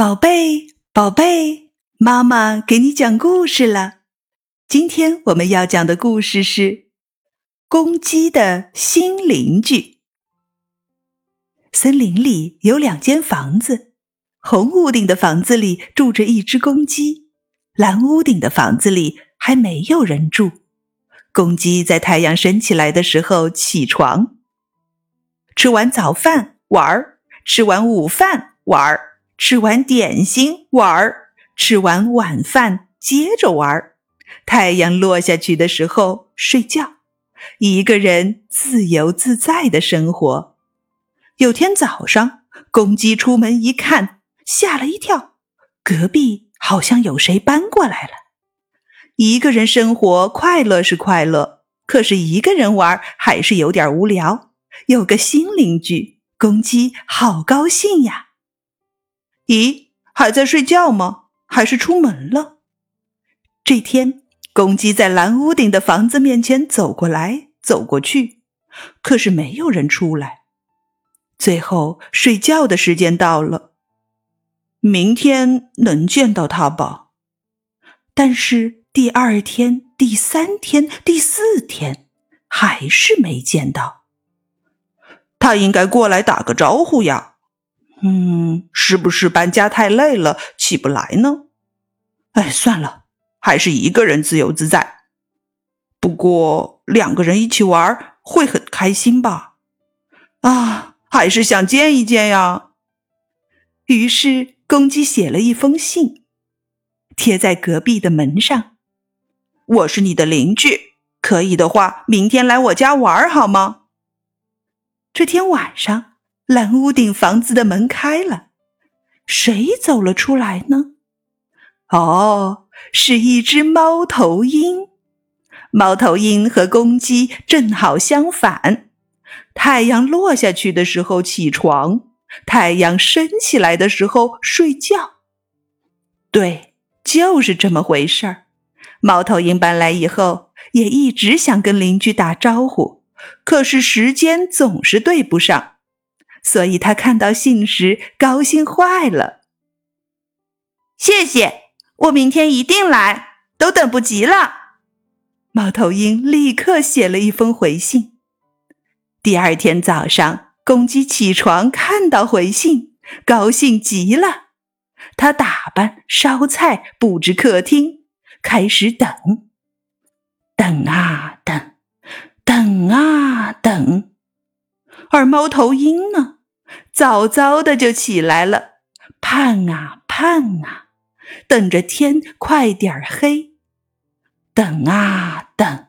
宝贝，宝贝，妈妈给你讲故事了。今天我们要讲的故事是《公鸡的新邻居》。森林里有两间房子，红屋顶的房子里住着一只公鸡，蓝屋顶的房子里还没有人住。公鸡在太阳升起来的时候起床，吃完早饭玩儿，吃完午饭玩儿。吃完点心玩儿，吃完晚饭接着玩儿。太阳落下去的时候睡觉，一个人自由自在的生活。有天早上，公鸡出门一看，吓了一跳，隔壁好像有谁搬过来了。一个人生活快乐是快乐，可是一个人玩还是有点无聊。有个新邻居，公鸡好高兴呀。咦，还在睡觉吗？还是出门了？这天，公鸡在蓝屋顶的房子面前走过来走过去，可是没有人出来。最后，睡觉的时间到了，明天能见到他吧？但是第二天、第三天、第四天，还是没见到。他应该过来打个招呼呀。嗯，是不是搬家太累了起不来呢？哎，算了，还是一个人自由自在。不过两个人一起玩会很开心吧？啊，还是想见一见呀。于是公鸡写了一封信，贴在隔壁的门上。我是你的邻居，可以的话，明天来我家玩好吗？这天晚上。蓝屋顶房子的门开了，谁走了出来呢？哦，是一只猫头鹰。猫头鹰和公鸡正好相反，太阳落下去的时候起床，太阳升起来的时候睡觉。对，就是这么回事儿。猫头鹰搬来以后，也一直想跟邻居打招呼，可是时间总是对不上。所以他看到信时高兴坏了。谢谢，我明天一定来，都等不及了。猫头鹰立刻写了一封回信。第二天早上，公鸡起床看到回信，高兴极了。他打扮、烧菜、布置客厅，开始等，等啊等，等啊等。而猫头鹰呢，早早的就起来了，盼啊盼啊，等着天快点黑，等啊等，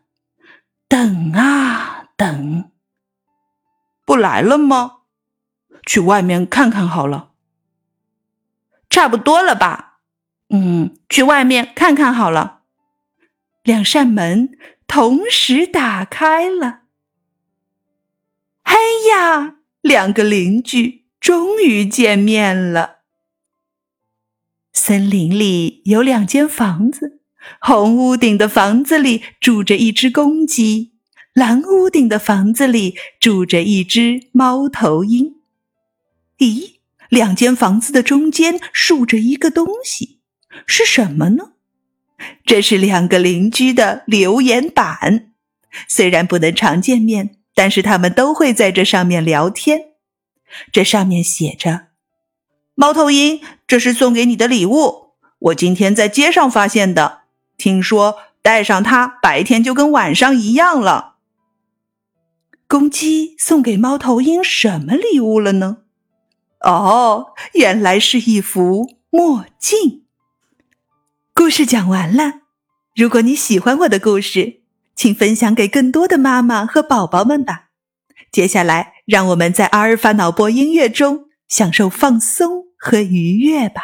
等啊等，不来了吗？去外面看看好了。差不多了吧？嗯，去外面看看好了。两扇门同时打开了。哎呀，两个邻居终于见面了。森林里有两间房子，红屋顶的房子里住着一只公鸡，蓝屋顶的房子里住着一只猫头鹰。咦，两间房子的中间竖着一个东西，是什么呢？这是两个邻居的留言板，虽然不能常见面。但是他们都会在这上面聊天。这上面写着：“猫头鹰，这是送给你的礼物，我今天在街上发现的。听说带上它，白天就跟晚上一样了。”公鸡送给猫头鹰什么礼物了呢？哦，原来是一副墨镜。故事讲完了。如果你喜欢我的故事，请分享给更多的妈妈和宝宝们吧。接下来，让我们在阿尔法脑波音乐中享受放松和愉悦吧。